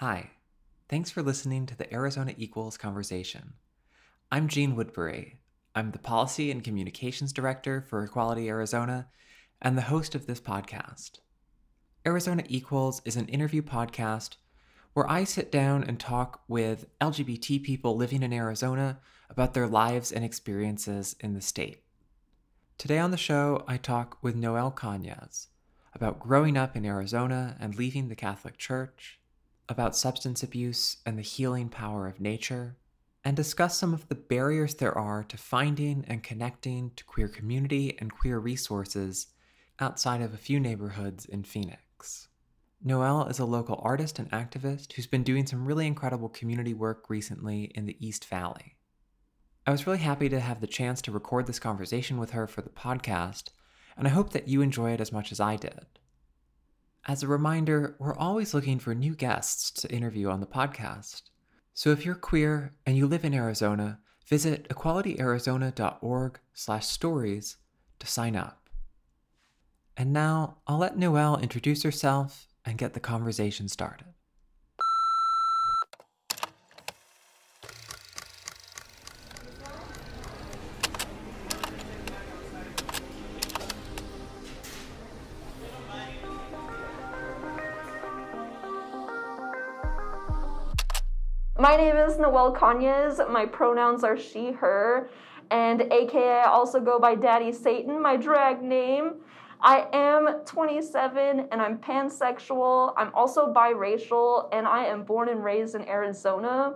Hi, thanks for listening to the Arizona Equals conversation. I'm Gene Woodbury. I'm the Policy and Communications Director for Equality Arizona and the host of this podcast. Arizona Equals is an interview podcast where I sit down and talk with LGBT people living in Arizona about their lives and experiences in the state. Today on the show, I talk with Noelle Cañez about growing up in Arizona and leaving the Catholic Church, about substance abuse and the healing power of nature, and discuss some of the barriers there are to finding and connecting to queer community and queer resources outside of a few neighborhoods in Phoenix. Noelle is a local artist and activist who's been doing some really incredible community work recently in the East Valley. I was really happy to have the chance to record this conversation with her for the podcast, and I hope that you enjoy it as much as I did. As a reminder, we're always looking for new guests to interview on the podcast. So if you're queer and you live in Arizona, visit equalityarizona.org/stories to sign up. And now, I'll let Noelle introduce herself and get the conversation started. My name is Noelle Cañez. My pronouns are she, her, and aka I also go by Daddy Satan, my drag name. I am 27 and I'm pansexual. I'm also biracial and I am born and raised in Arizona.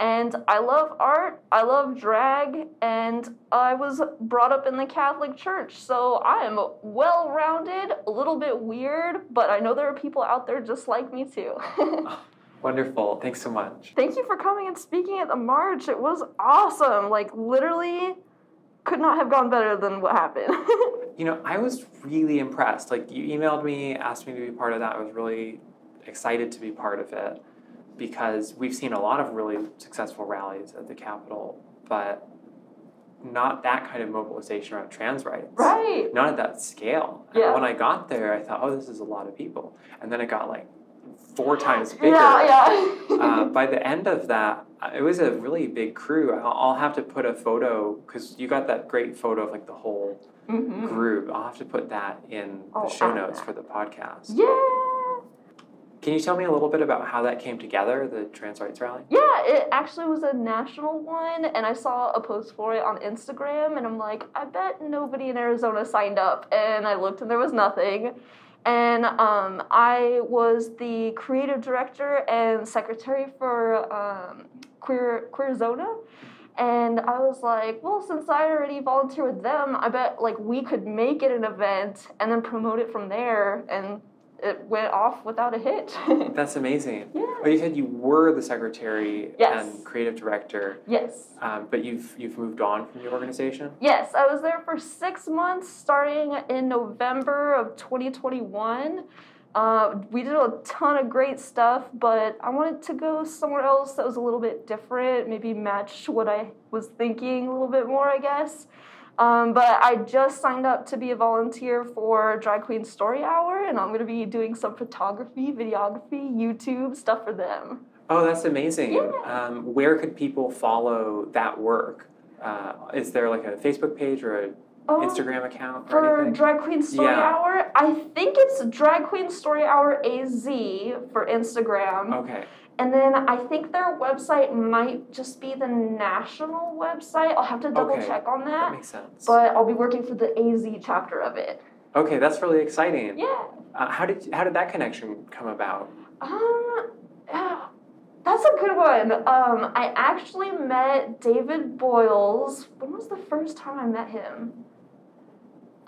And I love art, I love drag, and I was brought up in the Catholic Church. So I am well rounded, a little bit weird, but I know there are people out there just like me too. Ah, Wonderful. Thanks so much. Thank you for coming and speaking at the march. It was awesome. Like, literally, could not have gone better than what happened. You know, I was really impressed. Like, you emailed me, asked me to be part of that. I was really excited to be part of it because we've seen a lot of really successful rallies at the Capitol, but not that kind of mobilization around trans rights. right. Not at that scale. And Yeah. when I got there, I thought, oh, this is a lot of people. And then it got like four times bigger. Yeah, yeah. uh, by the end of that, uh, it was a really big crew. I'll, have to put a photo because you got that great photo of like the whole Mhm. group. I'll have to put that in the I'll show notes that. for the podcast. Yeah. Can you tell me a little bit about how that came together, the trans rights rally? Yeah, it actually was a national one, and I saw a post for it on Instagram, and I'm like, I bet nobody in Arizona signed up. And I looked, and there was nothing. And um, I was the creative director and secretary for um, Queer Queerizona. And I was like, well, since I already volunteer with them, I bet like we could make it an event and then promote it from there. And it went off without a hitch. That's amazing. yeah. Oh, you said you were the secretary Yes. and creative director, Yes. um, but you've you've moved on from the organization. Yes, I was there for six months starting in November of 2021. Uh, we did a ton of great stuff, but I wanted to go somewhere else that was a little bit different, maybe match what I was thinking a little bit more, I guess. Um, but I just signed up to be a volunteer for Drag Queen Story Hour, and I'm going to be doing some photography, videography, YouTube stuff for them. Oh, that's amazing. Yeah. Um, where could people follow that work? Uh, is there like a Facebook page or an Um, Instagram account or For anything? Drag Queen Story Yeah. Hour, I think it's Drag Queen Story Hour AZ for Instagram. okay. And then I think their website might just be the national website. I'll have to double Okay. check on That that. makes sense. But I'll be working for the AZ chapter of it. okay, that's really exciting. Yeah. Uh, how did how did that connection come about? Um, yeah, that's a good one. Um, I actually met David Boyles. When was the first time I met him?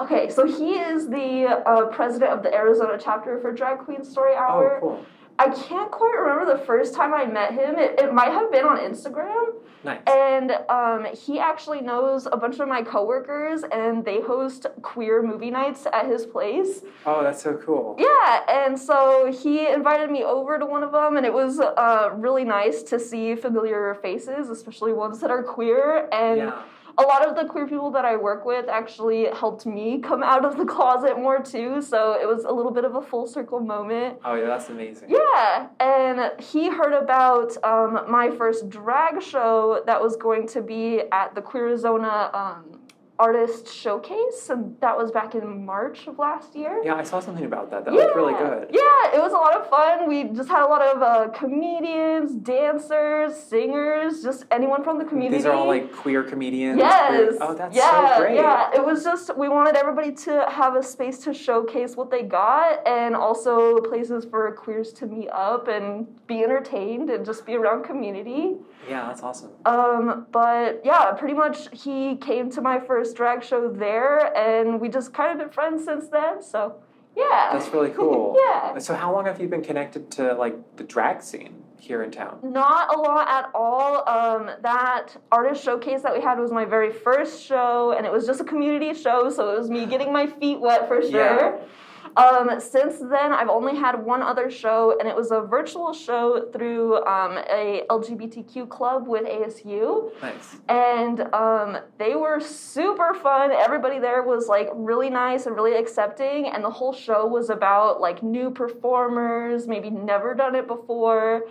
Okay, so he is the uh, president of the Arizona chapter for Drag Queen Story Hour. Oh, cool. I can't quite remember the first time I met him. It, it might have been on Instagram. Nice. And um, he actually knows a bunch of my coworkers, and they host queer movie nights at his place. oh, that's so cool. Yeah, and so he invited me over to one of them, and it was uh, really nice to see familiar faces, especially ones that are queer. And Yeah. A lot of the queer people that I work with actually helped me come out of the closet more too. So it was a little bit of a full circle moment. Oh yeah, that's amazing. Yeah, and he heard about um, my first drag show that was going to be at the Queerizona um, artist showcase, and that was back in March of last year. Yeah, I saw something about that. That looked really good. Yeah, it was a lot of fun. We just had a lot of uh, comedians, dancers, singers, just anyone from the community. These are all like queer comedians. Yes. queer- Oh, that's yeah, so great. Yeah, it was just we wanted everybody to have a space to showcase what they got, and also places for queers to meet up and be entertained and just be around community. Yeah, that's awesome. Um, but yeah, pretty much he came to my first drag show there, and we just kind of been friends since then. So yeah, That's really cool. yeah. So how long have you been connected to like the drag scene here in town? Not a lot at all. Um, that artist showcase that we had was my very first show, and it was just a community show, so it was me getting my feet wet for sure. Um, since then, I've only had one other show, and it was a virtual show through um, a LGBTQ club with ASU. Nice. and um, they were super fun. Everybody there was like really nice and really accepting, and the whole show was about like new performers, maybe never done it before.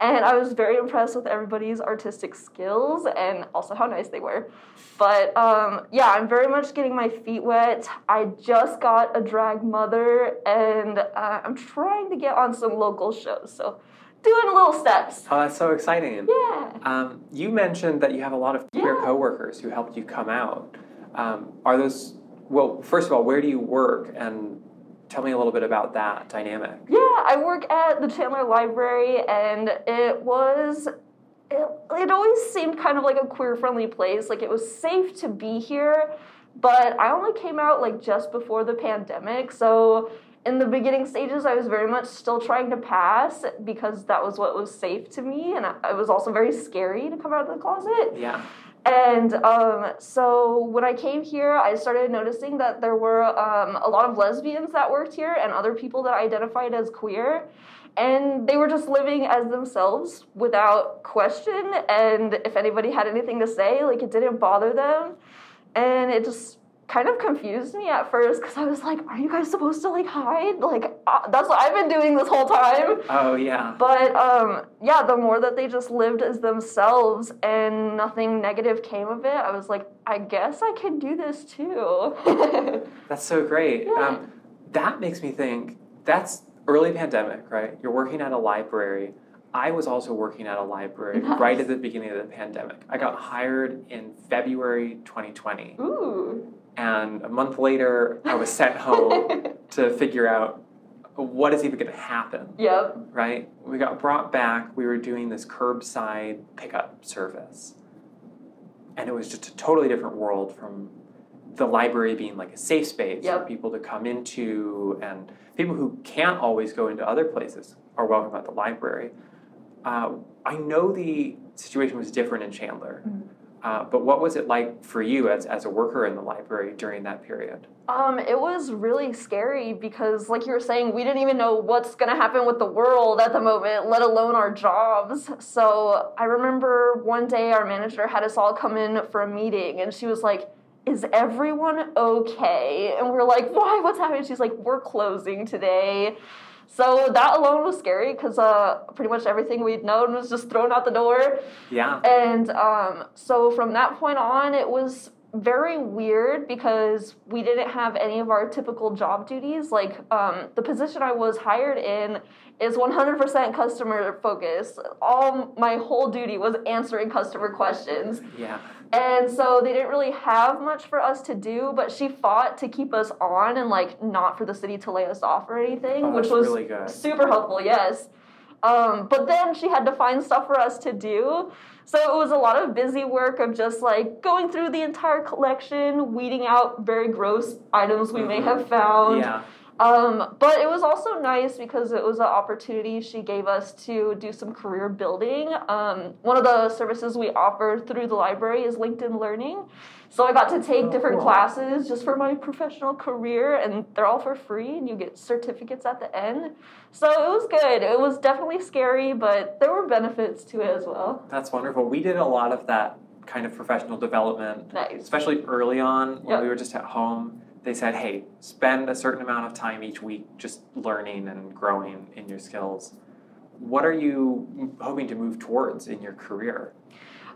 And I was very impressed with everybody's artistic skills and also how nice they were. But um, yeah, I'm very much getting my feet wet. I just got a drag mother, and uh, I'm trying to get on some local shows. So doing little steps. Oh, that's so exciting. Yeah. Um, you mentioned that you have a lot of queer coworkers who helped you come out. Um, are those well? First of all, where do you work, and tell me a little bit about that dynamic. Yeah, I work at the Chandler Library, and it was. It, it always seemed kind of like a queer friendly place. Like it was safe to be here, but I only came out like just before the pandemic. So in the beginning stages, I was very much still trying to pass because that was what was safe to me. And it was also very scary to come out of the closet. Yeah. And um, so when I came here, I started noticing that there were um, a lot of lesbians that worked here and other people that identified as queer. And they were just living as themselves without question. And if anybody had anything to say, like it didn't bother them. And it just kind of confused me at first because I was like, are you guys supposed to like hide? Like, uh, that's what I've been doing this whole time. Oh yeah. But um, yeah, the more that they just lived as themselves and nothing negative came of it, I was like, I guess I can do this too. That's so great. Yeah. Um, that makes me think. That's early pandemic, right? You're working at a library. I was also working at a library Nice. right at the beginning of the pandemic. I got hired in February 2020. Ooh. And a month later, I was sent home to figure out what is even going to happen, yep. right? We got brought back. We were doing this curbside pickup service. And it was just a totally different world from the library being like a safe space for people to come into, and people who can't always go into other places are welcome at the library. Uh, I know the situation was different in Chandler. Mhm. Uh, but what was it like for you as, as a worker in the library during that period? Um, it was really scary because, like you were saying, we didn't even know what's gonna happen with the world at the moment, let alone our jobs. So I remember one day our manager had us all come in for a meeting, and she was like, "Is everyone okay?" And we're like, "Why? What's happening?" She's like, "We're closing today." So that alone was scary because uh, pretty much everything we'd known was just thrown out the door. Yeah. And um, so from that point on, it was very weird because we didn't have any of our typical job duties. Like um, the position I was hired in is 100% customer focused. All my whole duty was answering customer questions. Yeah. And so they didn't really have much for us to do, but she fought to keep us on and like not for the city to lay us off or anything, Oh, which was really super helpful, yes. Um, but then she had to find stuff for us to do. So it was a lot of busy work of just like going through the entire collection, weeding out very gross items we may Mhm. have found. Yeah. Um, but it was also nice because it was an opportunity she gave us to do some career building. Um, one of the services we offer through the library is LinkedIn Learning. So I got to take Oh, different cool. classes just for my professional career, and they're all for free, and you get certificates at the end. So it was good. It was definitely scary, but there were benefits to it as well. That's wonderful. We did a lot of that kind of professional development, Nice. especially early on when Yep. we were just at home. They said, hey, spend a certain amount of time each week just learning and growing in your skills. What are you hoping to move towards in your career?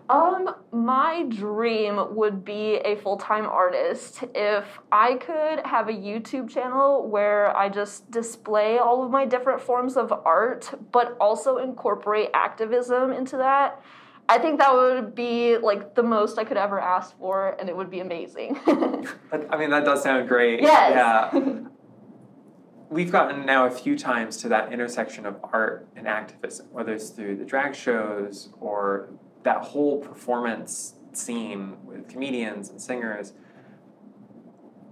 Um, my dream would be a full time artist. If I could have a YouTube channel where I just display all of my different forms of art, but also incorporate activism into that, I think that would be like the most I could ever ask for, and it would be amazing. But, I mean, that does sound great. yes. Yeah. We've gotten now a few times to that intersection of art and activism, whether it's through the drag shows or that whole performance scene with comedians and singers.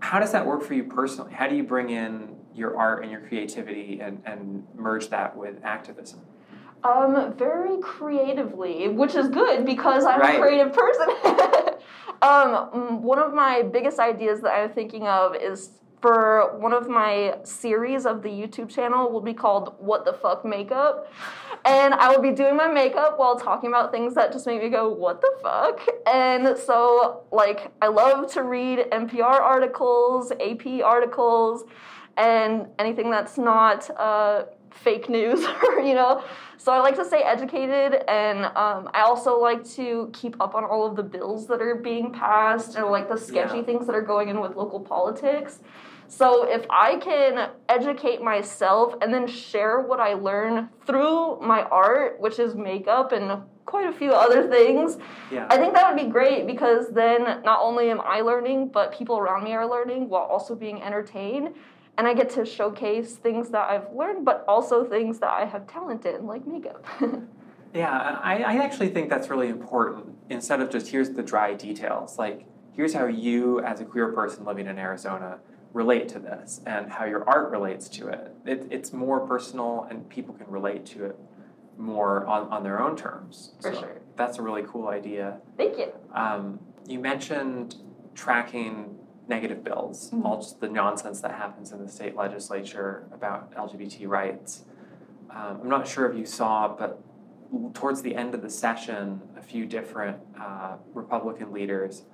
How does that work for you personally? How do you bring in your art and your creativity and, and merge that with activism? Um, very creatively, which is good because I'm Right. a creative person. um, one of my biggest ideas that I'm thinking of is for one of my series of the YouTube channel will be called What the Fuck Makeup. And I will be doing my makeup while talking about things that just make me go, What the fuck? And so, like, I love to read NPR articles, AP articles, and anything that's not uh, fake news, or, you know. So I like to stay educated, and um, I also like to keep up on all of the bills that are being passed, and like the sketchy Yeah. things that are going in with local politics. So if I can educate myself and then share what I learn through my art, which is makeup and quite a few other things, Yeah. I think that would be great because then not only am I learning, but people around me are learning while also being entertained. And I get to showcase things that I've learned, but also things that I have talent in, like makeup. Yeah, I, I actually think that's really important. Instead of just here's the dry details, like here's how you, as a queer person living in Arizona, relate to this and how your art relates to it. it it's more personal and people can relate to it more on, on their own terms. For So sure. That's a really cool idea. Thank you. Um, you mentioned tracking negative bills, Mhm. all just the nonsense that happens in the state legislature about LGBT rights. Um, I'm not sure if you saw, but towards the end of the session, a few different uh, Republican leaders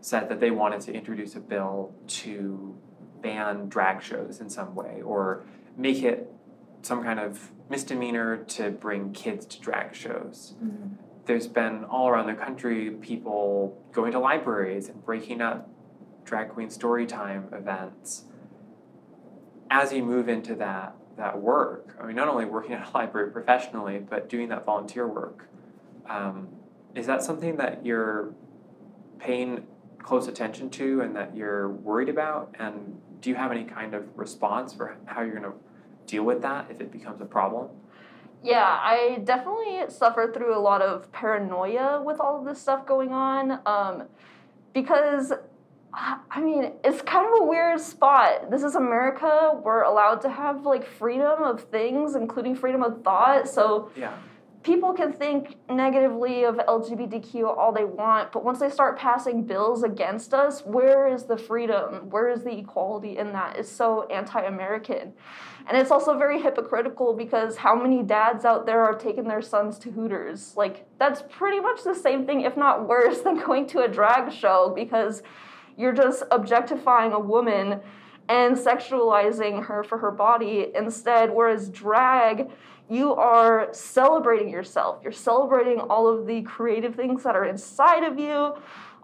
said that they wanted to introduce a bill to ban drag shows in some way or make it some kind of misdemeanor to bring kids to drag shows there's been all around the country people going to libraries and breaking up drag queen story time events as you move into that that work i mean not only working at a library professionally but doing that volunteer work um, is that something that you're paying close attention to and that you're worried about and do you have any kind of response for how you're going to deal with that if it becomes a problem Yeah, I definitely suffer through a lot of paranoia with all of this stuff going on. Um, because, I mean, it's kind of a weird spot. This is America. We're allowed to have like freedom of things, including freedom of thought. So yeah people can think negatively of LGBTQ all they want, but once they start passing bills against us, where is the freedom? Where is the equality in that? It's so anti American. And it's also very hypocritical because how many dads out there are taking their sons to Hooters? Like, that's pretty much the same thing, if not worse, than going to a drag show because you're just objectifying a woman and sexualizing her for her body instead. Whereas drag, you are celebrating yourself. You're celebrating all of the creative things that are inside of you,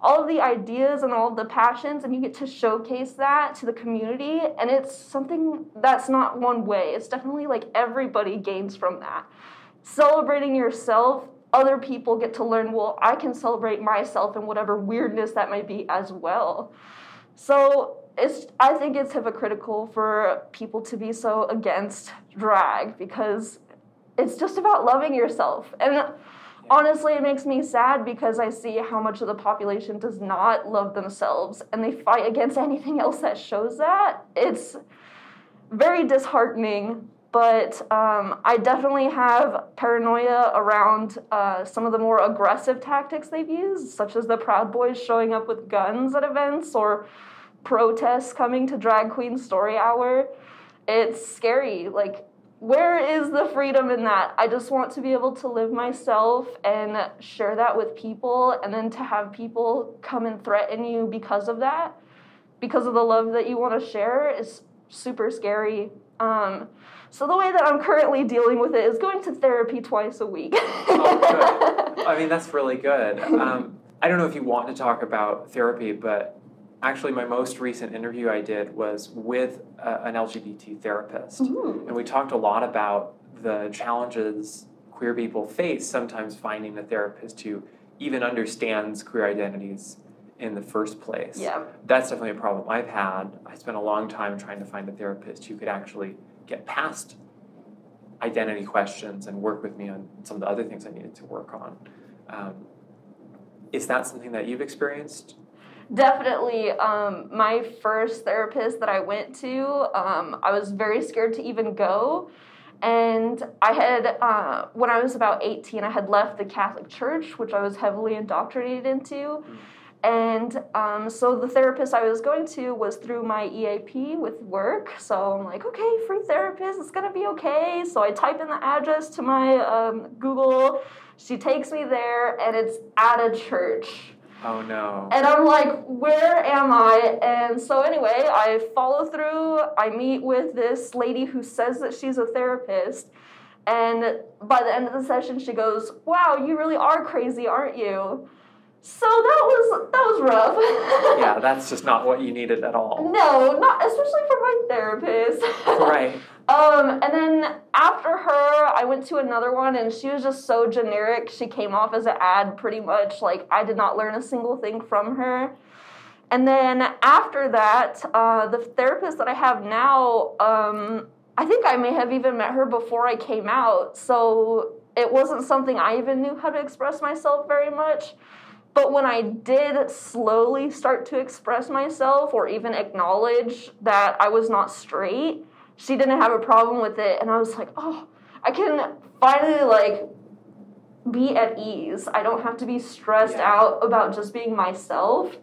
all of the ideas and all of the passions, and you get to showcase that to the community. And it's something that's not one way, it's definitely like everybody gains from that. Celebrating yourself, other people get to learn, well, I can celebrate myself and whatever weirdness that might be as well. So it's I think it's hypocritical for people to be so against drag because it's just about loving yourself. And honestly, it makes me sad because I see how much of the population does not love themselves and they fight against anything else that shows that. It's very disheartening. But um, I definitely have paranoia around uh, some of the more aggressive tactics they've used, such as the Proud Boys showing up with guns at events or protests coming to Drag Queen Story Hour. It's scary. Like, where is the freedom in that? I just want to be able to live myself and share that with people, and then to have people come and threaten you because of that, because of the love that you want to share, is super scary. Um, so the way that I'm currently dealing with it is going to therapy twice a week. oh, good. I mean, that's really good. Um, I don't know if you want to talk about therapy, but actually, my most recent interview I did was with a, an LGBT therapist, Ooh. and we talked a lot about the challenges queer people face sometimes finding a therapist who even understands queer identities in the first place. Yeah. That's definitely a problem I've had. I spent a long time trying to find a therapist who could actually get past identity questions and work with me on some of the other things I needed to work on. Um, is that something that you've experienced? Definitely. Um, my first therapist that I went to, um, I was very scared to even go. And I had, uh, when I was about 18, I had left the Catholic Church, which I was heavily indoctrinated into. And um, so the therapist I was going to was through my EAP with work. So I'm like, okay, free therapist, it's gonna be okay. So I type in the address to my um, Google. She takes me there, and it's at a church. Oh no. And I'm like, where am I? And so, anyway, I follow through. I meet with this lady who says that she's a therapist. And by the end of the session, she goes, Wow, you really are crazy, aren't you? So that was that was rough. yeah, that's just not what you needed at all. no, not especially for my therapist. Right. Um, and then after her, I went to another one, and she was just so generic. She came off as an ad pretty much. Like, I did not learn a single thing from her. And then after that, uh, the therapist that I have now, um, I think I may have even met her before I came out. So it wasn't something I even knew how to express myself very much. But when I did slowly start to express myself or even acknowledge that I was not straight, she didn't have a problem with it. And i was like oh i can finally like be at ease. I don't have to be stressed Yeah. out about just being myself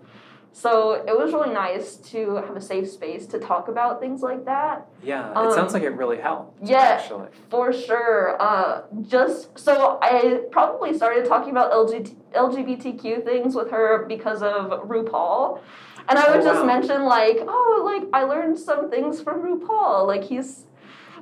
so it was really nice to have a safe space to talk about things like that Yeah, it Um, sounds like it really helped. yeah. Actually. for sure uh, just so i probably started talking about LGBT, lgbtq things with her because of rupaul and i would Oh, just wow. mention like oh like i learned some things from rupaul like he's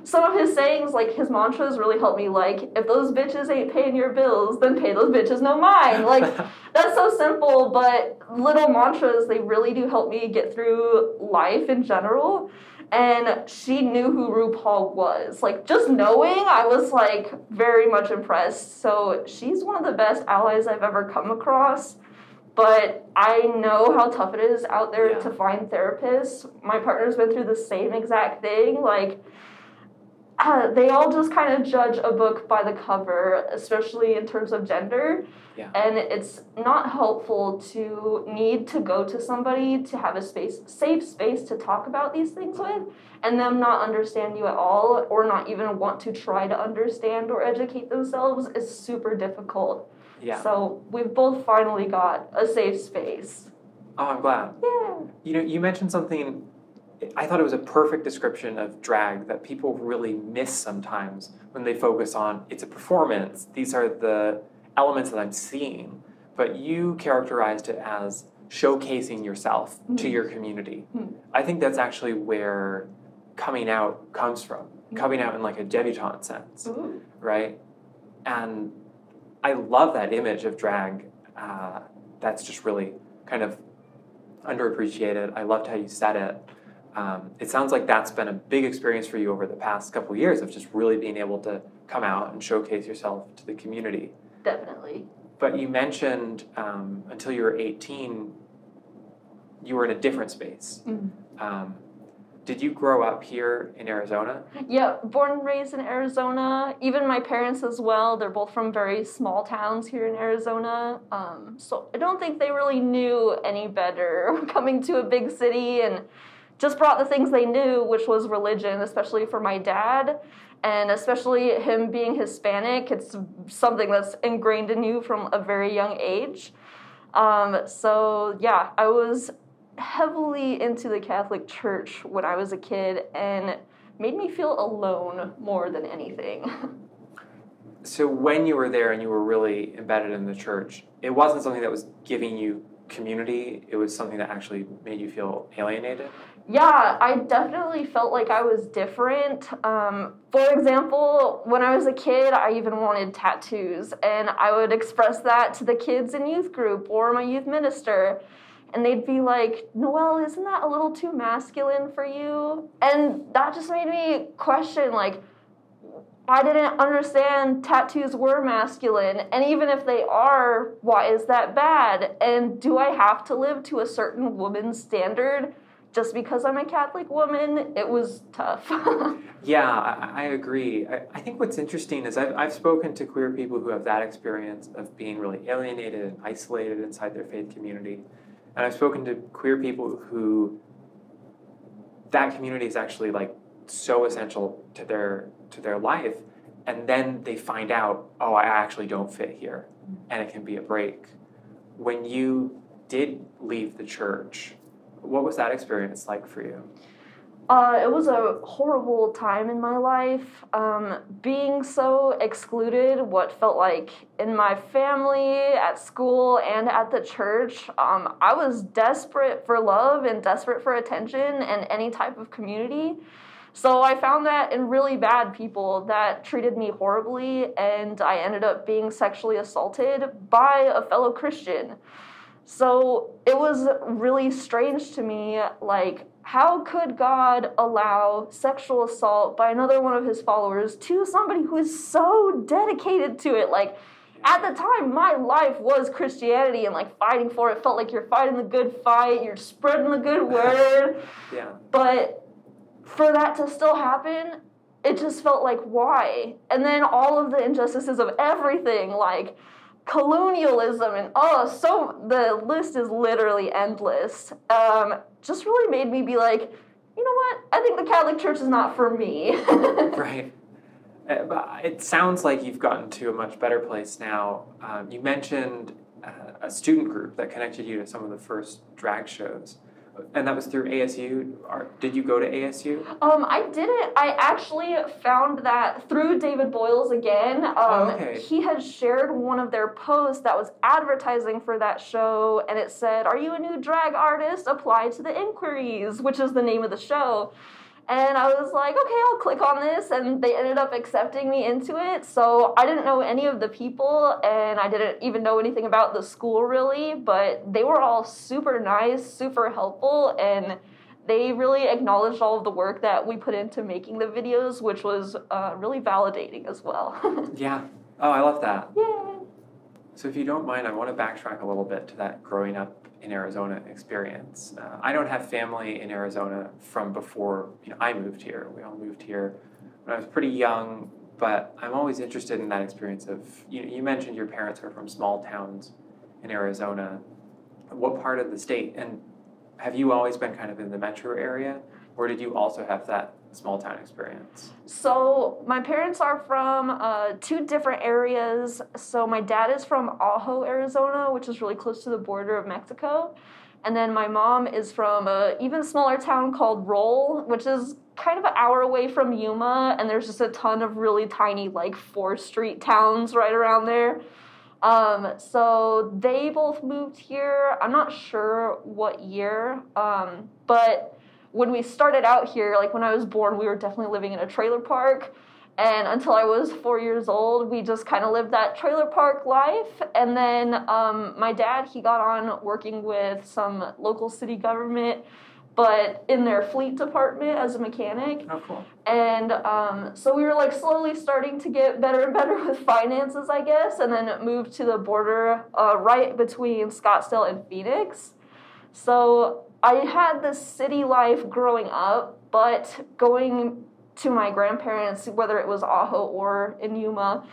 some of his sayings like his mantras really helped me like if those bitches ain't paying your bills then pay those bitches no mind like that's so simple but little mantras they really do help me get through life in general and she knew who RuPaul was. Like just knowing, I was like very much impressed. So she's one of the best allies I've ever come across. But I know how tough it is out there Yeah. to find therapists. My partner's been through the same exact thing. Like uh, they all just kind of judge a book by the cover, especially in terms of gender. Yeah. And it's not helpful to need to go to somebody to have a space, safe space to talk about these things with, and them not understand you at all, or not even want to try to understand or educate themselves is super difficult. Yeah. So we've both finally got a safe space. Oh, I'm glad. Yeah. You know, you mentioned something. I thought it was a perfect description of drag that people really miss sometimes when they focus on it's a performance. These are the elements that I'm seeing, but you characterized it as showcasing yourself to Mhm. your community. Mhm. I think that's actually where coming out comes from. Coming out in like a debutante sense, Ooh. right? And I love that image of drag. Uh, that's just really kind of underappreciated. I loved how you said it. Um, it sounds like that's been a big experience for you over the past couple years of just really being able to come out and showcase yourself to the community. Definitely. But you mentioned um, until you were 18, you were in a different space. Mhm. Um, did you grow up here in Arizona? Yeah, born and raised in Arizona. Even my parents as well. They're both from very small towns here in Arizona. Um, so I don't think they really knew any better coming to a big city and just brought the things they knew, which was religion, especially for my dad. And especially him being Hispanic, it's something that's ingrained in you from a very young age. Um, so yeah, I was heavily into the Catholic Church when I was a kid, and made me feel alone more than anything. So when you were there and you were really embedded in the church, it wasn't something that was giving you community. It was something that actually made you feel alienated. Yeah, I definitely felt like I was different. Um, for example, when I was a kid, I even wanted tattoos, and I would express that to the kids in youth group or my youth minister. And they'd be like, Noelle, isn't that a little too masculine for you? And that just made me question, like, I didn't understand tattoos were masculine. And even if they are, why is that bad? And do I have to live to a certain woman's standard? Just because I'm a Catholic woman, it was tough. yeah, I, I agree. I, I, think what's interesting is I've, I've spoken to queer people who have that experience of being really alienated and isolated inside their faith community. And I've spoken to queer people who that community is actually like so essential to their to their life and then they find out oh i actually don't fit here and it can be a break when you did leave the church what was that experience like for you? Uh, it was a horrible time in my life. Um, being so excluded, what felt like in my family, at school, and at the church, um, I was desperate for love and desperate for attention and any type of community. So I found that in really bad people that treated me horribly, and I ended up being sexually assaulted by a fellow Christian. So it was really strange to me, like, how could God allow sexual assault by another one of his followers to somebody who is so dedicated to it? Like, at the time, my life was Christianity and like fighting for it. Felt like you're fighting the good fight, you're spreading the good word. yeah. But for that to still happen, it just felt like why? And then all of the injustices of everything, like colonialism and oh so the list is literally endless. Um, just really made me be like you know what? I think the catholic church is not for me. Right. Uh, it sounds like you've gotten to a much better place now. Um, you mentioned uh, a student group that connected you to some of the first drag shows and that was through ASU. Or did you go to ASU? Um, I didn't. I actually found that through David Boyles again. Um, oh, okay. He had shared one of their posts that was advertising for that show, and it said, "Are you a new drag artist? Apply to the inquiries," which is the name of the show. And I was like, okay, I'll click on this. And they ended up accepting me into it. So I didn't know any of the people and I didn't even know anything about the school really, but they were all super nice, super helpful, and they really acknowledged all of the work that we put into making the videos, which was uh, really validating as well. yeah. Oh, I love that. Yeah. So, if you don't mind, I want to backtrack a little bit to that growing up in Arizona experience. Uh, I don't have family in Arizona from before you know I moved here. We all moved here when I was pretty young, but I'm always interested in that experience of you. You mentioned your parents are from small towns in Arizona. What part of the state? And have you always been kind of in the metro area, or did you also have that small town experience? So my parents are from uh, two different areas. So my dad is from Ajo, Arizona, which is really close to the border of Mexico. And then my mom is from a even smaller town called Roll, which is kind of an hour away from Yuma. And there's just a ton of really tiny, like, four street towns right around there. Um, so they both moved here. I'm not sure what year, um, but when we started out here, like when I was born, we were definitely living in a trailer park. And until I was four years old, we just kind of lived that trailer park life. And then um, my dad, he got on working with some local city government, but in their fleet department as a mechanic. Oh, cool. And um, so we were like slowly starting to get better and better with finances, I guess, and then moved to the border uh, right between Scottsdale and Phoenix. So I had this city life growing up, but going to my grandparents, whether it was Ajo or in Yuma,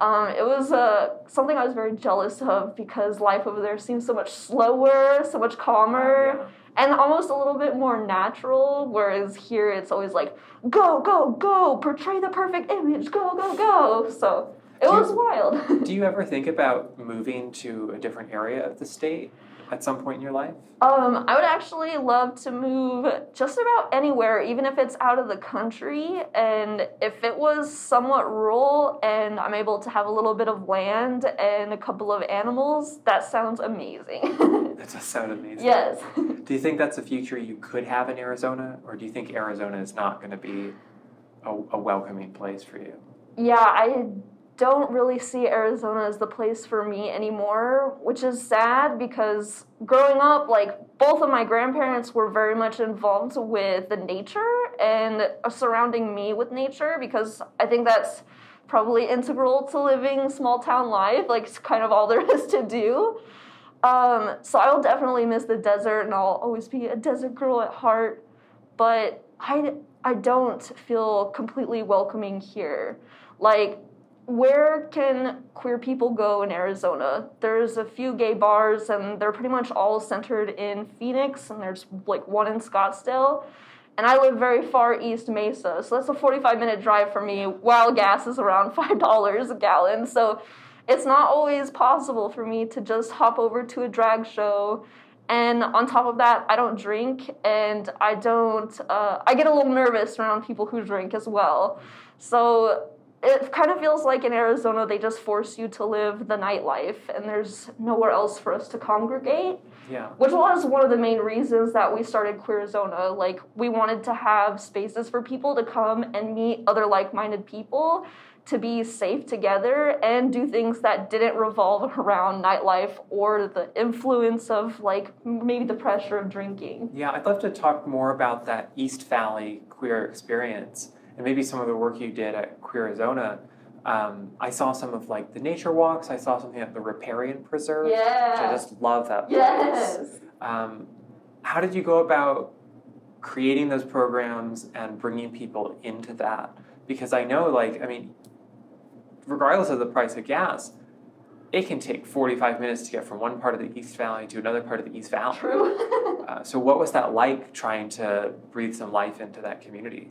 um, it was uh, something I was very jealous of because life over there seems so much slower, so much calmer, yeah. and almost a little bit more natural. Whereas here it's always like, go, go, go, portray the perfect image, go, go, go. So it do was you, wild. do you ever think about moving to a different area of the state? At some point in your life? Um, I would actually love to move just about anywhere, even if it's out of the country. And if it was somewhat rural and I'm able to have a little bit of land and a couple of animals, that sounds amazing. That does sound amazing. yes. Do you think that's a future you could have in Arizona, or do you think Arizona is not going to be a, a welcoming place for you? Yeah, I don't really see Arizona as the place for me anymore, which is sad because growing up, like both of my grandparents were very much involved with the nature and surrounding me with nature because I think that's probably integral to living small town life. Like it's kind of all there is to do. Um, so I will definitely miss the desert, and I'll always be a desert girl at heart. But I I don't feel completely welcoming here. Like, where can queer people go in Arizona? There's a few gay bars, and they're pretty much all centered in Phoenix, and there's like one in Scottsdale. And I live very far east Mesa, so that's a 45 minute drive for me while gas is around $5 a gallon. So it's not always possible for me to just hop over to a drag show. And on top of that, I don't drink and I don't, uh, I get a little nervous around people who drink as well. So it kind of feels like in Arizona, they just force you to live the nightlife and there's nowhere else for us to congregate. Yeah. Which was one of the main reasons that we started Queerizona. Like, we wanted to have spaces for people to come and meet other like minded people to be safe together and do things that didn't revolve around nightlife or the influence of like maybe the pressure of drinking. Yeah, I'd love to talk more about that East Valley queer experience and maybe some of the work you did at Queerizona. Um, I saw some of like the nature walks. I saw something at the Riparian Preserve. Yeah. I just love that place. Yes. Um, how did you go about creating those programs and bringing people into that? Because I know, like, I mean, regardless of the price of gas, it can take 45 minutes to get from one part of the East Valley to another part of the East Valley. True. Uh, so, what was that like trying to breathe some life into that community?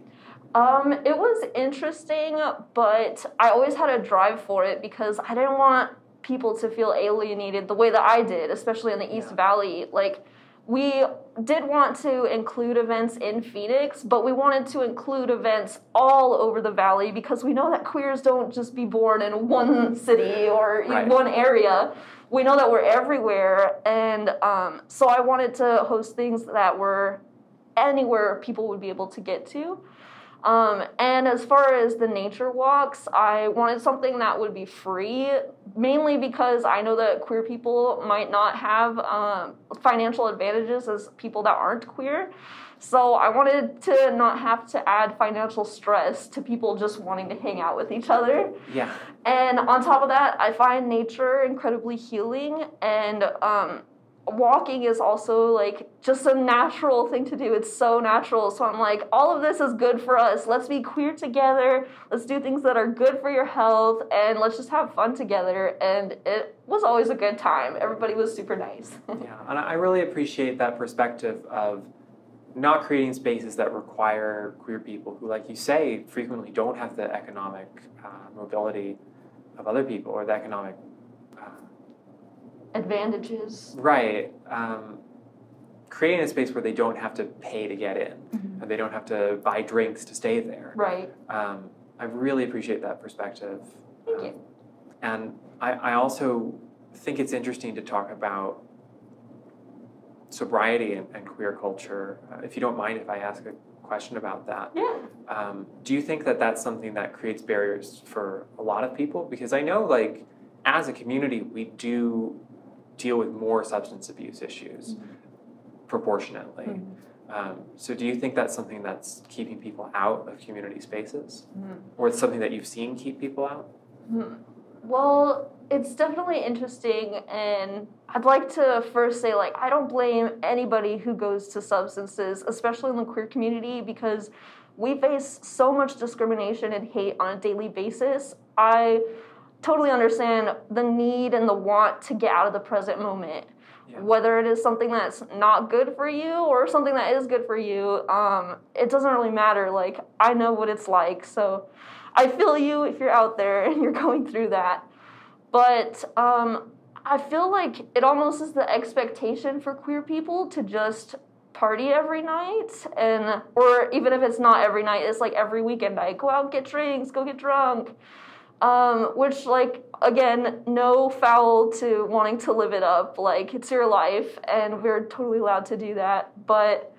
Um, it was interesting, but I always had a drive for it because I didn't want people to feel alienated the way that I did, especially in the East Yeah. Valley. Like, we did want to include events in Phoenix, but we wanted to include events all over the valley because we know that queers don't just be born in one city or in Right. one area. We know that we're everywhere, and um, so I wanted to host things that were anywhere people would be able to get to. Um, and as far as the nature walks, I wanted something that would be free, mainly because I know that queer people might not have um, financial advantages as people that aren't queer. So I wanted to not have to add financial stress to people just wanting to hang out with each other. Yeah. And on top of that, I find nature incredibly healing, and um, walking is also like just a natural thing to do. It's so natural. So I'm like, all of this is good for us. Let's be queer together. Let's do things that are good for your health, and let's just have fun together. And it was always a good time. Everybody was super nice. Yeah, and I really appreciate that perspective of not creating spaces that require queer people who, like you say, frequently don't have the economic uh, mobility of other people or the economic. Advantages. right. Um, creating a space where they don't have to pay to get in and they don't have to buy drinks to stay there. Right. Um, I really appreciate that perspective. Thank Um, you. And I, I also think it's interesting to talk about sobriety and, and queer culture. Uh, if you don't mind if I ask a question about that, Yeah. um, do you think that that's something that creates barriers for a lot of people? Because I know, like, as a community, we do deal with more substance abuse issues proportionately. Mhm. Um, so, do you think that's something that's keeping people out of community spaces? Mhm. Or it's something that you've seen keep people out? Hmm. Well, it's definitely interesting, and I'd like to first say, like, I don't blame anybody who goes to substances, especially in the queer community, because we face so much discrimination and hate on a daily basis. I totally understand the need and the want to get out of the present moment. Yeah. Whether it is something that's not good for you or something that is good for you, um, it doesn't really matter. Like, I know what it's like, so I feel you if you're out there and you're going through that. But um, I feel like it almost is the expectation for queer people to just party every night and or even if it's not every night it's like every weekend night go out get drinks go get drunk um, which like again no foul to wanting to live it up. Like it's your life and we're totally allowed to do that. But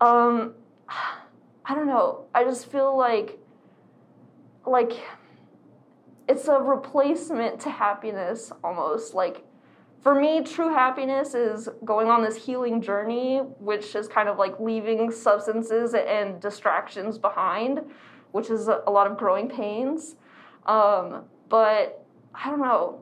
um, i don't know. I just feel like like it's a replacement to happiness almost. Like for me, true happiness is going on this healing journey, which is kind of like leaving substances and distractions behind, which is a, lot of growing pains. Um, but I don't know.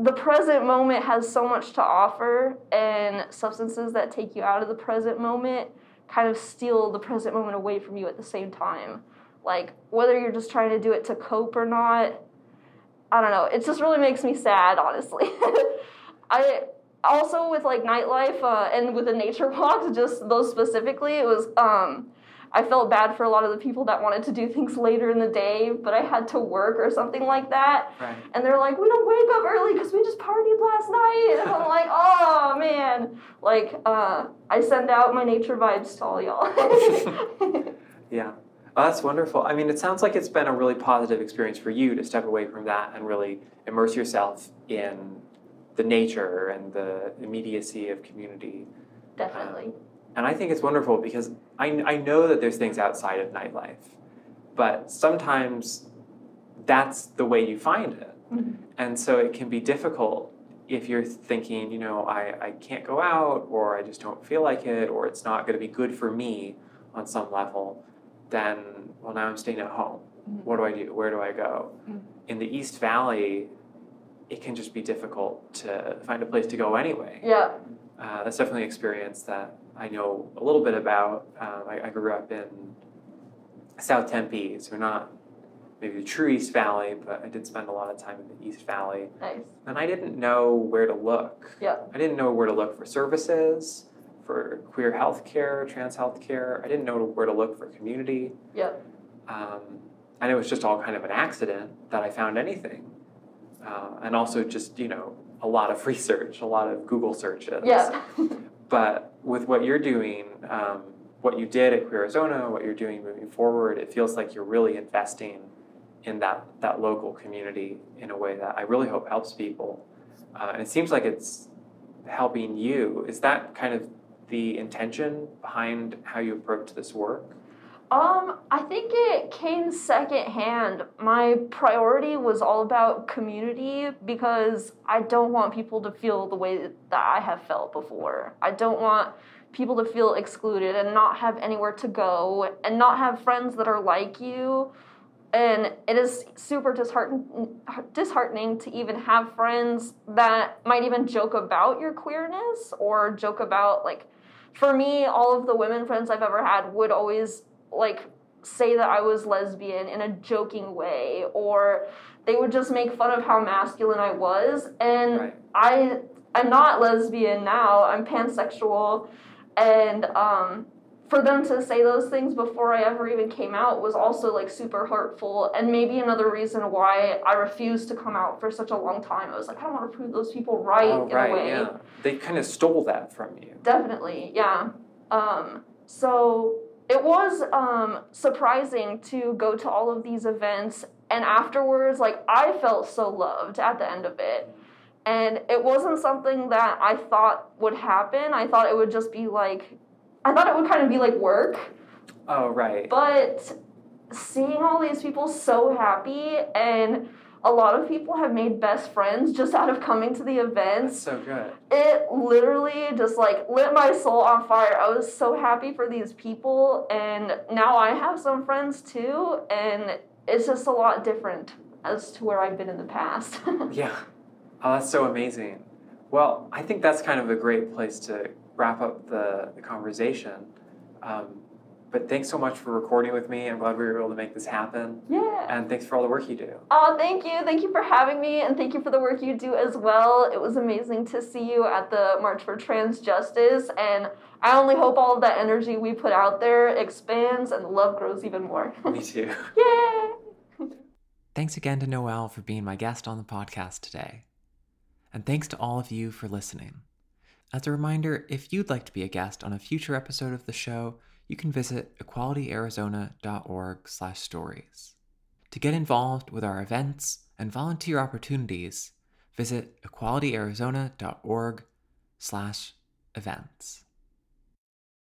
The present moment has so much to offer, and substances that take you out of the present moment kind of steal the present moment away from you at the same time. Like, whether you're just trying to do it to cope or not, I don't know. It just really makes me sad, honestly. I also with like nightlife uh, and with the nature walks, just those specifically, it was. Um, I felt bad for a lot of the people that wanted to do things later in the day, but I had to work or something like that. Right. And they're like, "We don't wake up early because we just partied last night." And I'm like, "Oh man!" Like, uh, I send out my nature vibes to all y'all. yeah. Oh, that's wonderful. I mean, it sounds like it's been a really positive experience for you to step away from that and really immerse yourself in the nature and the immediacy of community. Definitely. Um, and I think it's wonderful because I, I know that there's things outside of nightlife, but sometimes that's the way you find it. Mm-hmm. And so it can be difficult if you're thinking, you know, I, I can't go out or I just don't feel like it or it's not going to be good for me on some level, then, well, now I'm staying at home. Mm-hmm. What do I do? Where do I go? Mm-hmm. In the East Valley, it can just be difficult to find a place to go anyway. Yeah. Uh, that's definitely an experience that I know a little bit about. Um, I, I, grew up in South Tempe, so not maybe the true East Valley, but I did spend a lot of time in the East Valley. Nice. And I didn't know where to look. Yeah. I didn't know where to look for services, for queer health care, trans health care. I didn't know where to look for community. Yeah. Um, and it was just all kind of an accident that I found anything uh, and also just you know a lot of research, a lot of Google searches. Yeah. but with what you're doing, um, what you did at Queerizona, what you're doing moving forward, it feels like you're really investing in that that local community in a way that I really hope helps people. Uh, and it seems like it's helping you. Is that kind of the intention behind how you approach this work? Um, I think it came secondhand. My priority was all about community because I don't want people to feel the way that I have felt before. I don't want people to feel excluded and not have anywhere to go and not have friends that are like you. And it is super dishearten- disheartening to even have friends that might even joke about your queerness or joke about, like, for me, all of the women friends I've ever had would always like say that I was lesbian in a joking way or they would just make fun of how masculine I was and right. I I'm not lesbian now I'm pansexual and um, for them to say those things before I ever even came out was also like super hurtful and maybe another reason why I refused to come out for such a long time. I was like, I don't want to prove those people right oh, in right, a way. Yeah. They kind of stole that from you. Definitely, yeah. Um, so it was um, surprising to go to all of these events and afterwards like i felt so loved at the end of it. And it wasn't something that i thought would happen. I thought it would just be like i thought it would kind of be like work. Oh right. But seeing all these people so happy and a lot of people have made best friends just out of coming to the events. That's so good. It literally just like lit my soul on fire. I was so happy for these people, and now I have some friends too, and it's just a lot different as to where I've been in the past. yeah. Oh, that's so amazing. Well, I think that's kind of a great place to wrap up the, the conversation. Um, but thanks so much for recording with me. I'm glad we were able to make this happen. Yeah. And thanks for all the work you do. Oh, thank you. Thank you for having me, and thank you for the work you do as well. It was amazing to see you at the March for Trans Justice, and I only hope all of that energy we put out there expands and love grows even more. me too. Yay! Thanks again to Noelle for being my guest on the podcast today. And thanks to all of you for listening. As a reminder, if you'd like to be a guest on a future episode of the show, you can visit equalityarizona.org/stories. To get involved with our events and volunteer opportunities, visit equalityarizona.org/events.